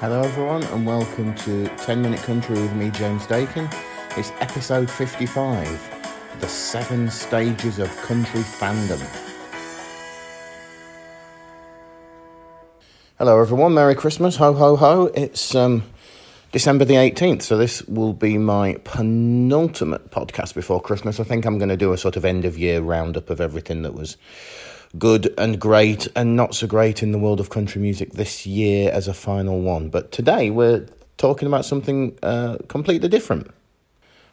Hello, everyone, and welcome to 10 Minute Country with me, James Dakin. It's episode 55 The Seven Stages of Country Fandom. Hello, everyone. Merry Christmas. Ho, ho, ho. It's um, December the 18th, so this will be my penultimate podcast before Christmas. I think I'm going to do a sort of end of year roundup of everything that was good and great and not so great in the world of country music this year as a final one. But today we're talking about something uh, completely different.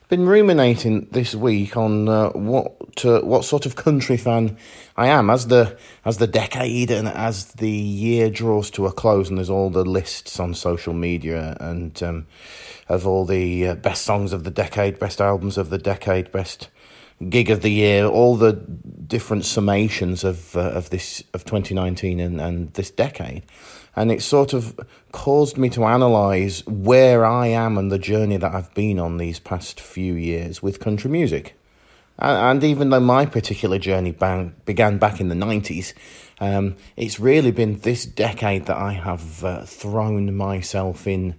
Been ruminating this week on uh, what uh, what sort of country fan I am as the as the decade and as the year draws to a close, and there's all the lists on social media and um, of all the uh, best songs of the decade, best albums of the decade, best gig of the year, all the different summations of uh, of this of 2019 and, and this decade, and it sort of caused me to analyze where I am and the journey that I've been on these past few years with country music. And, even though my particular journey bang, began back in the 90s, um, it's really been this decade that I have uh, thrown myself in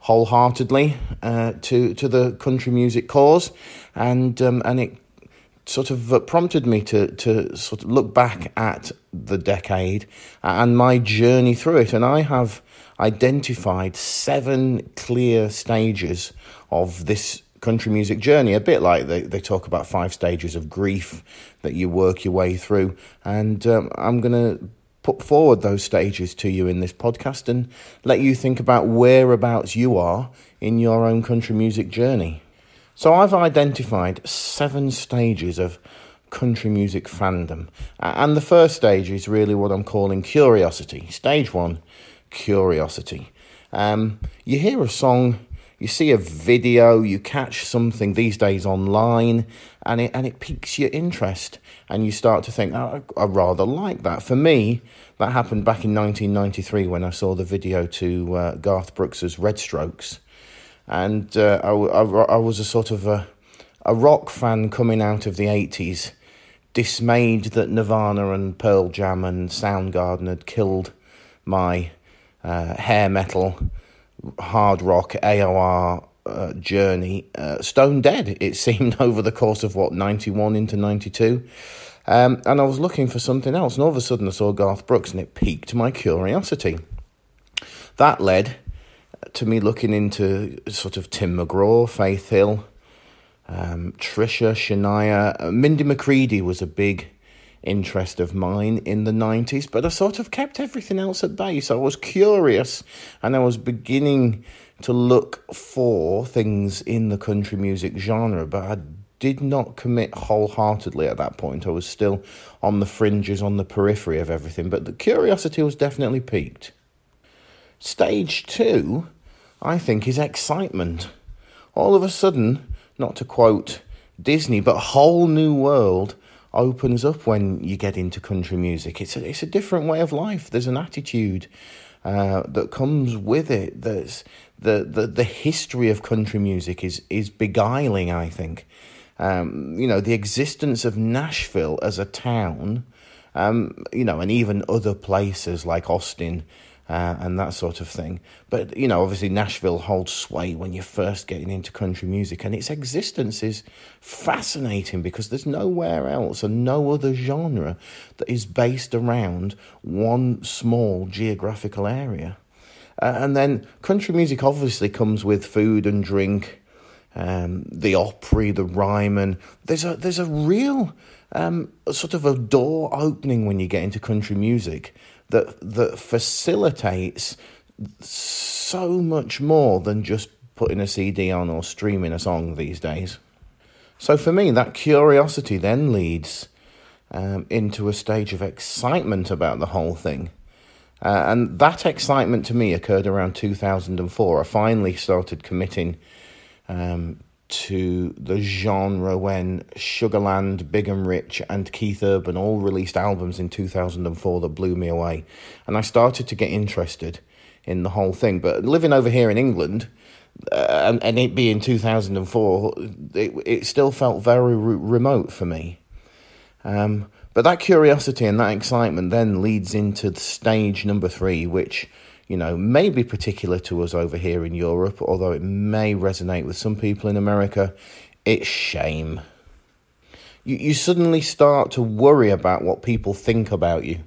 wholeheartedly uh, to to the country music cause, and um, and it sort of uh, prompted me to to sort of look back at the decade and my journey through it, and I have identified seven clear stages of this country music journey, a bit like they, they talk about five stages of grief that you work your way through. And um, I'm going to put forward those stages to you in this podcast and let you think about whereabouts you are in your own country music journey. So I've identified seven stages of country music fandom. And the first stage is really what I'm calling curiosity. Stage one, curiosity. Um, you hear a song, you see a video, you catch something these days online, and it and it piques your interest, and you start to think, oh, I, rather like that. For me, that happened back in 1993 when I saw the video to uh, Garth Brooks's Red Strokes and uh, I, I, I, was a sort of a, a rock fan coming out of the 80s, dismayed that Nirvana and Pearl Jam and Soundgarden had killed my uh, hair metal, hard rock, AOR uh, journey. Uh, stone dead, it seemed, over the course of what, 91 into 92. Um, and I was looking for something else, and all of a sudden I saw Garth Brooks, and it piqued my curiosity. That led to me looking into sort of Tim McGraw, Faith Hill, um, Trisha, Shania, uh, Mindy McCready was a big interest of mine in the 90s, but I sort of kept everything else at bay. So I was curious and I was beginning to look for things in the country music genre, but I did not commit wholeheartedly at that point. I was still on the fringes, on the periphery of everything, but the curiosity was definitely piqued. Stage two, I think, is excitement. All of a sudden, not to quote Disney, but a whole new world opens up when you get into country music. It's a, it's a different way of life. There's an attitude uh, that comes with it. There's the, the, the history of country music is, is beguiling, I think. Um, you know, the existence of Nashville as a town, um, you know, and even other places like Austin uh, and that sort of thing. But, you know, obviously Nashville holds sway when you're first getting into country music, and its existence is fascinating because there's nowhere else and no other genre that is based around one small geographical area. Uh, and then country music obviously comes with food and drink, um, the Opry, the Ryman. There's a there's a real um, sort of a door opening when you get into country music that that facilitates so much more than just putting a CD on or streaming a song these days. So for me, that curiosity then leads um, into a stage of excitement about the whole thing. Uh, and that excitement to me occurred around 2004. I finally started committing um, to the genre when Sugarland, Big and Rich, and Keith Urban all released albums in 2004 that blew me away. And I started to get interested in the whole thing. But living over here in England, uh, and, and it being 2004, it, it still felt very re- remote for me. Um, but that curiosity and that excitement then leads into stage number three, which you know, may be particular to us over here in Europe, although it may resonate with some people in America, it's shame. You, you suddenly start to worry about what people think about you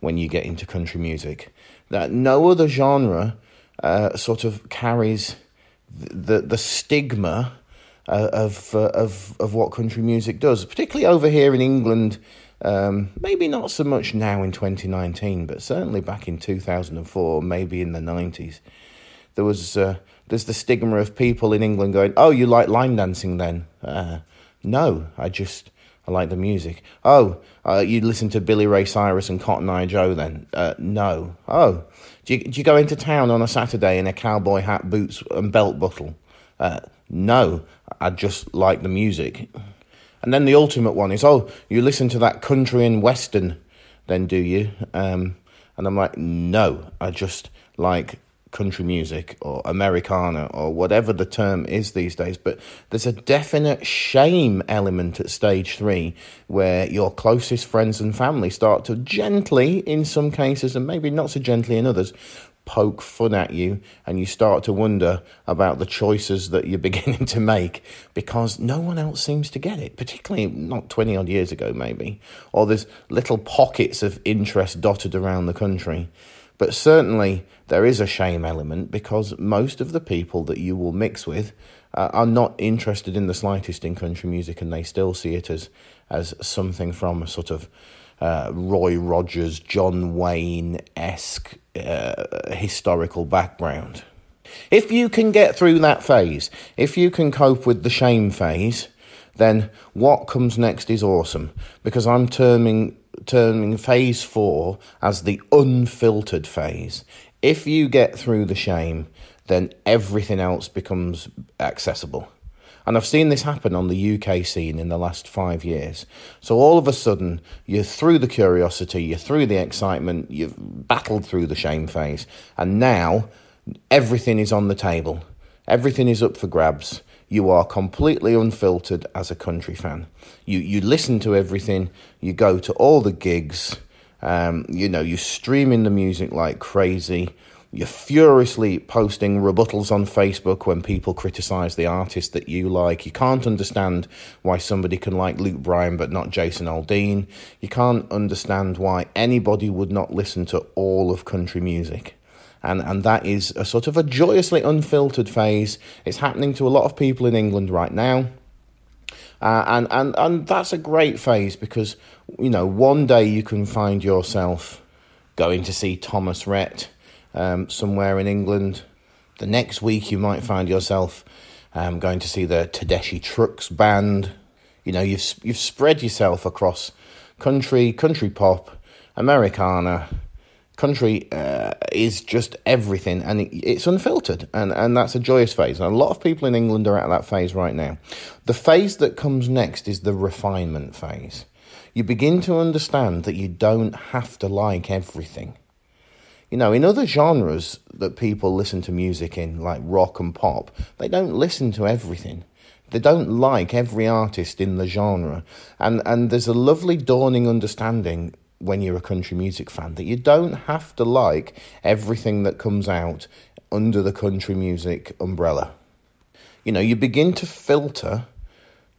when you get into country music. That no other genre uh, sort of carries the the stigma uh, of uh, of of what country music does, particularly over here in England. Um, maybe not so much now in 2019, but certainly back in 2004, maybe in the 90s, there was uh, there's the stigma of people in England going, "Oh, you like line dancing then?" Uh, no, I just I like the music. Oh, uh, you listen to Billy Ray Cyrus and Cotton Eye Joe then? Uh, no. Oh, do you, do you go into town on a Saturday in a cowboy hat, boots, and belt buckle? Uh, no, I just like the music. And then the ultimate one is, oh, you listen to that country and western, then do you? Um, and I'm like, no, I just like country music or Americana or whatever the term is these days, but there's a definite shame element at stage three where your closest friends and family start to gently, in some cases, and maybe not so gently in others, poke fun at you and you start to wonder about the choices that you're beginning to make because no one else seems to get it, particularly not 20 odd years ago, maybe. Or there's little pockets of interest dotted around the country. But certainly there is a shame element because most of the people that you will mix with uh, are not interested in the slightest in country music and they still see it as, as something from a sort of uh, Roy Rogers, John Wayne esque uh, historical background. If you can get through that phase, if you can cope with the shame phase, then what comes next is awesome because I'm terming terming phase four as the unfiltered phase. If you get through the shame, then everything else becomes accessible. And I've seen this happen on the UK scene in the last five years. So all of a sudden, you're through the curiosity, you're through the excitement, you've battled through the shame phase, and now everything is on the table. Everything is up for grabs. You are completely unfiltered as a country fan. You you listen to everything. You go to all the gigs. Um, you know, you stream in the music like crazy. You're furiously posting rebuttals on Facebook when people criticize the artist that you like. You can't understand why somebody can like Luke Bryan but not Jason Aldean. You can't understand why anybody would not listen to all of country music. And, and that is a sort of a joyously unfiltered phase. It's happening to a lot of people in England right now. Uh, and, and, and that's a great phase because, you know, one day you can find yourself going to see Thomas Rhett um, somewhere in England. The next week, you might find yourself um, going to see the Tedeschi Trucks band. You know, you've you've spread yourself across country, country pop, Americana. Country uh, is just everything, and it, it's unfiltered, and, and that's a joyous phase. And a lot of people in England are at that phase right now. The phase that comes next is the refinement phase. You begin to understand that you don't have to like everything you know, in other genres that people listen to music in, like rock and pop, they don't listen to everything. They don't like every artist in the genre. And, and there's a lovely dawning understanding when you're a country music fan that you don't have to like everything that comes out under the country music umbrella. You know, you begin to filter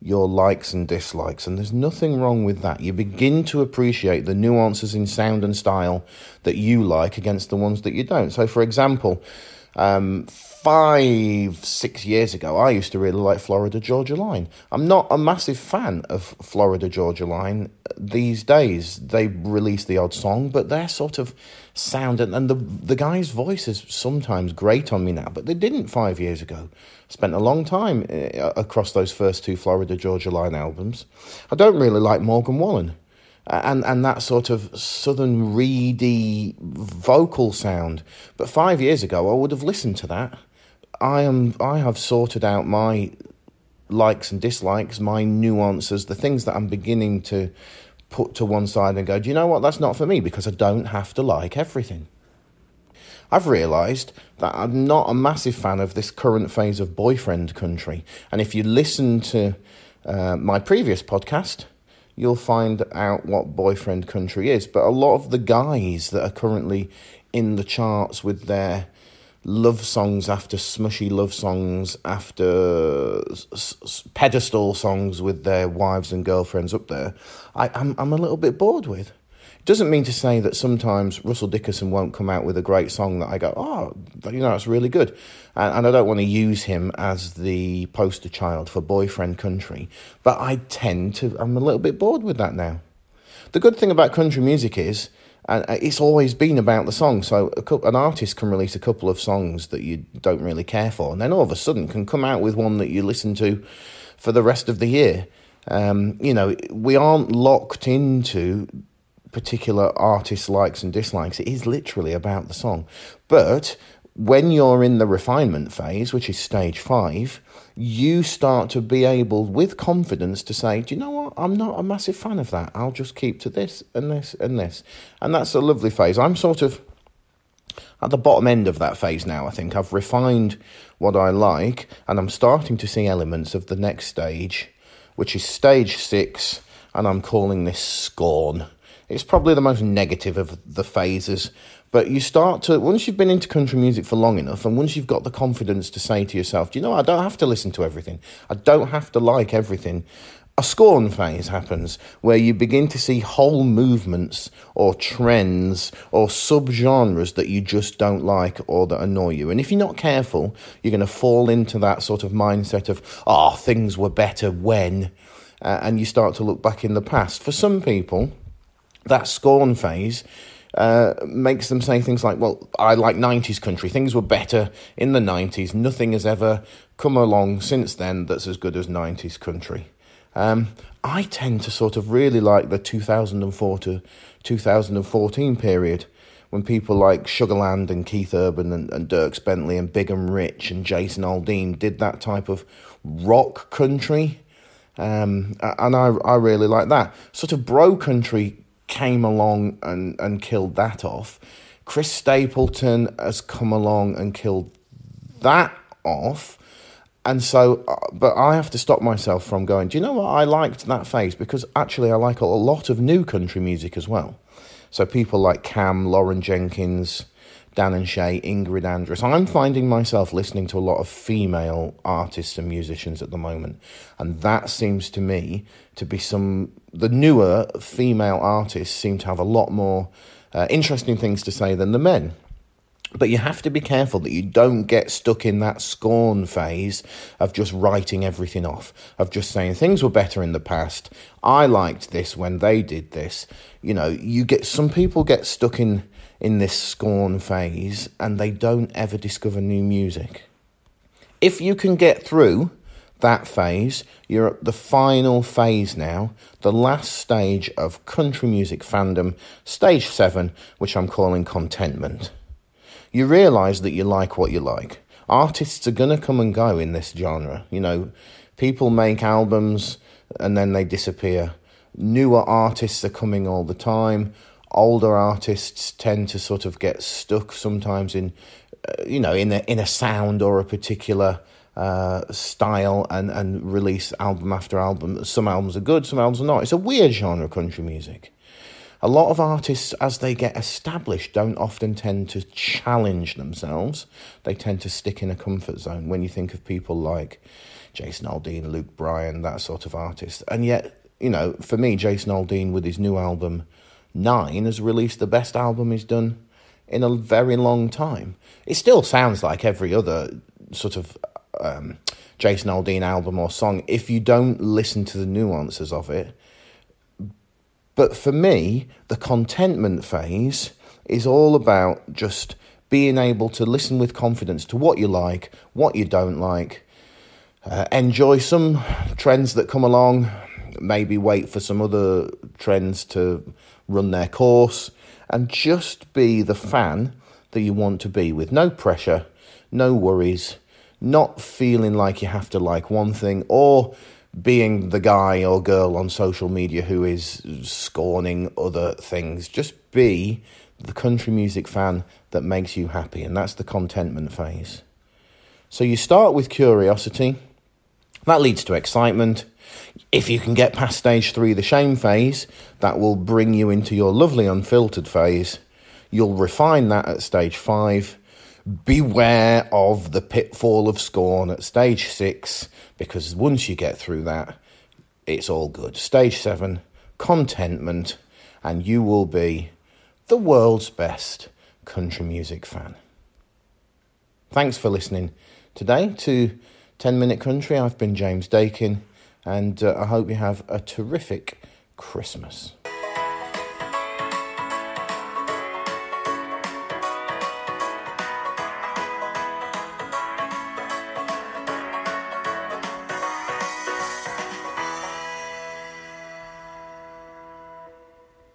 your likes and dislikes, and there's nothing wrong with that. You begin to appreciate the nuances in sound and style that you like against the ones that you don't. So, for example, um, five, six years ago, I used to really like Florida Georgia Line. I'm not a massive fan of Florida Georgia Line these days. They release the odd song, but their sort of sound and, and the the guy's voice is sometimes great on me now, but they didn't five years ago. Spent a long time uh, across those first two Florida Georgia Line albums. I don't really like Morgan Wallen and and that sort of southern reedy vocal sound. But five years ago, I would have listened to that. I am I have sorted out my likes and dislikes, my nuances, the things that I'm beginning to put to one side and go, do you know what? That's not for me because I don't have to like everything. I've realised that I'm not a massive fan of this current phase of boyfriend country. And if you listen to uh, my previous podcast, you'll find out what boyfriend country is. But a lot of the guys that are currently in the charts with their love songs after smushy love songs after s- s- pedestal songs with their wives and girlfriends up there, I, I'm, I'm a little bit bored with. Doesn't mean to say that sometimes Russell Dickerson won't come out with a great song that I go, oh, you know, it's really good. And, and I don't want to use him as the poster child for boyfriend country, but I tend to, I'm a little bit bored with that now. The good thing about country music is, and it's always been about the song. So couple, an artist can release a couple of songs that you don't really care for, and then all of a sudden can come out with one that you listen to for the rest of the year. Um, you know, we aren't locked into particular artist likes and dislikes. It is literally about the song. But when you're in the refinement phase, which is stage five, you start to be able, with confidence, to say, Do you know what? I'm not a massive fan of that. I'll just keep to this and this and this. And that's a lovely phase. I'm sort of at the bottom end of that phase now, I think. I've refined what I like, and I'm starting to see elements of the next stage, which is stage six, and I'm calling this scorn. It's probably the most negative of the phases but you start to, once you've been into country music for long enough, and once you've got the confidence to say to yourself, do you know, I don't have to listen to everything, I don't have to like everything. A scorn phase happens where you begin to see whole movements or trends or subgenres that you just don't like or that annoy you. And if you're not careful, you're going to fall into that sort of mindset of, oh, things were better when, uh, and you start to look back in the past. For some people, that scorn phase uh, makes them say things like, well, I like 90s country. Things were better in the 90s. Nothing has ever come along since then that's as good as 90s country. Um, I tend to sort of really like the 2004 to 2014 period when people like Sugarland and Keith Urban and, and Dierks Bentley and Big and Rich and Jason Aldean did that type of rock country. Um, and I, I really like that. Sort of bro country came along and, and killed that off. Chris Stapleton has come along and killed that off. And so, uh, but I have to stop myself from going, do you know what? I liked that phase because actually I like a lot of new country music as well. So people like Cam, Lauren Jenkins, Dan and Shay, Ingrid Andress. I'm finding myself listening to a lot of female artists and musicians at the moment, and that seems to me to be some. The newer female artists seem to have a lot more uh, interesting things to say than the men. But you have to be careful that you don't get stuck in that scorn phase of just writing everything off, of just saying things were better in the past. I liked this when they did this. You know, you get some people get stuck in in this scorn phase and they don't ever discover new music. If you can get through that phase, you're at the final phase now, the last stage of country music fandom, stage seven, which I'm calling contentment. You realise that you like what you like. Artists are going to come and go in this genre. You know, people make albums and then they disappear. Newer artists are coming all the time older artists tend to sort of get stuck sometimes in, uh, you know, in a in a sound or a particular uh, style and and release album after album. Some albums are good, some albums are not. It's a weird genre, country music. A lot of artists, as they get established, don't often tend to challenge themselves. They tend to stick in a comfort zone. When you think of people like Jason Aldean, Luke Bryan, that sort of artist, and yet, you know, for me, Jason Aldean with his new album Nine has released the best album he's done in a very long time. It still sounds like every other sort of um, Jason Aldean album or song if you don't listen to the nuances of it. But for me, the contentment phase is all about just being able to listen with confidence to what you like, what you don't like, uh, enjoy some trends that come along, maybe wait for some other trends to run their course, and just be the fan that you want to be with no pressure, no worries, not feeling like you have to like one thing or being the guy or girl on social media who is scorning other things. Just be the country music fan that makes you happy, and that's the contentment phase. So you start with curiosity, that leads to excitement, if you can get past stage three, the shame phase, that will bring you into your lovely unfiltered phase. You'll refine that at stage five. Beware of the pitfall of scorn at stage six, because once you get through that, it's all good. Stage seven, contentment, and you will be the world's best country music fan. Thanks for listening today to 10 Minute Country. I've been James Dakin, and uh, I hope you have a terrific Christmas.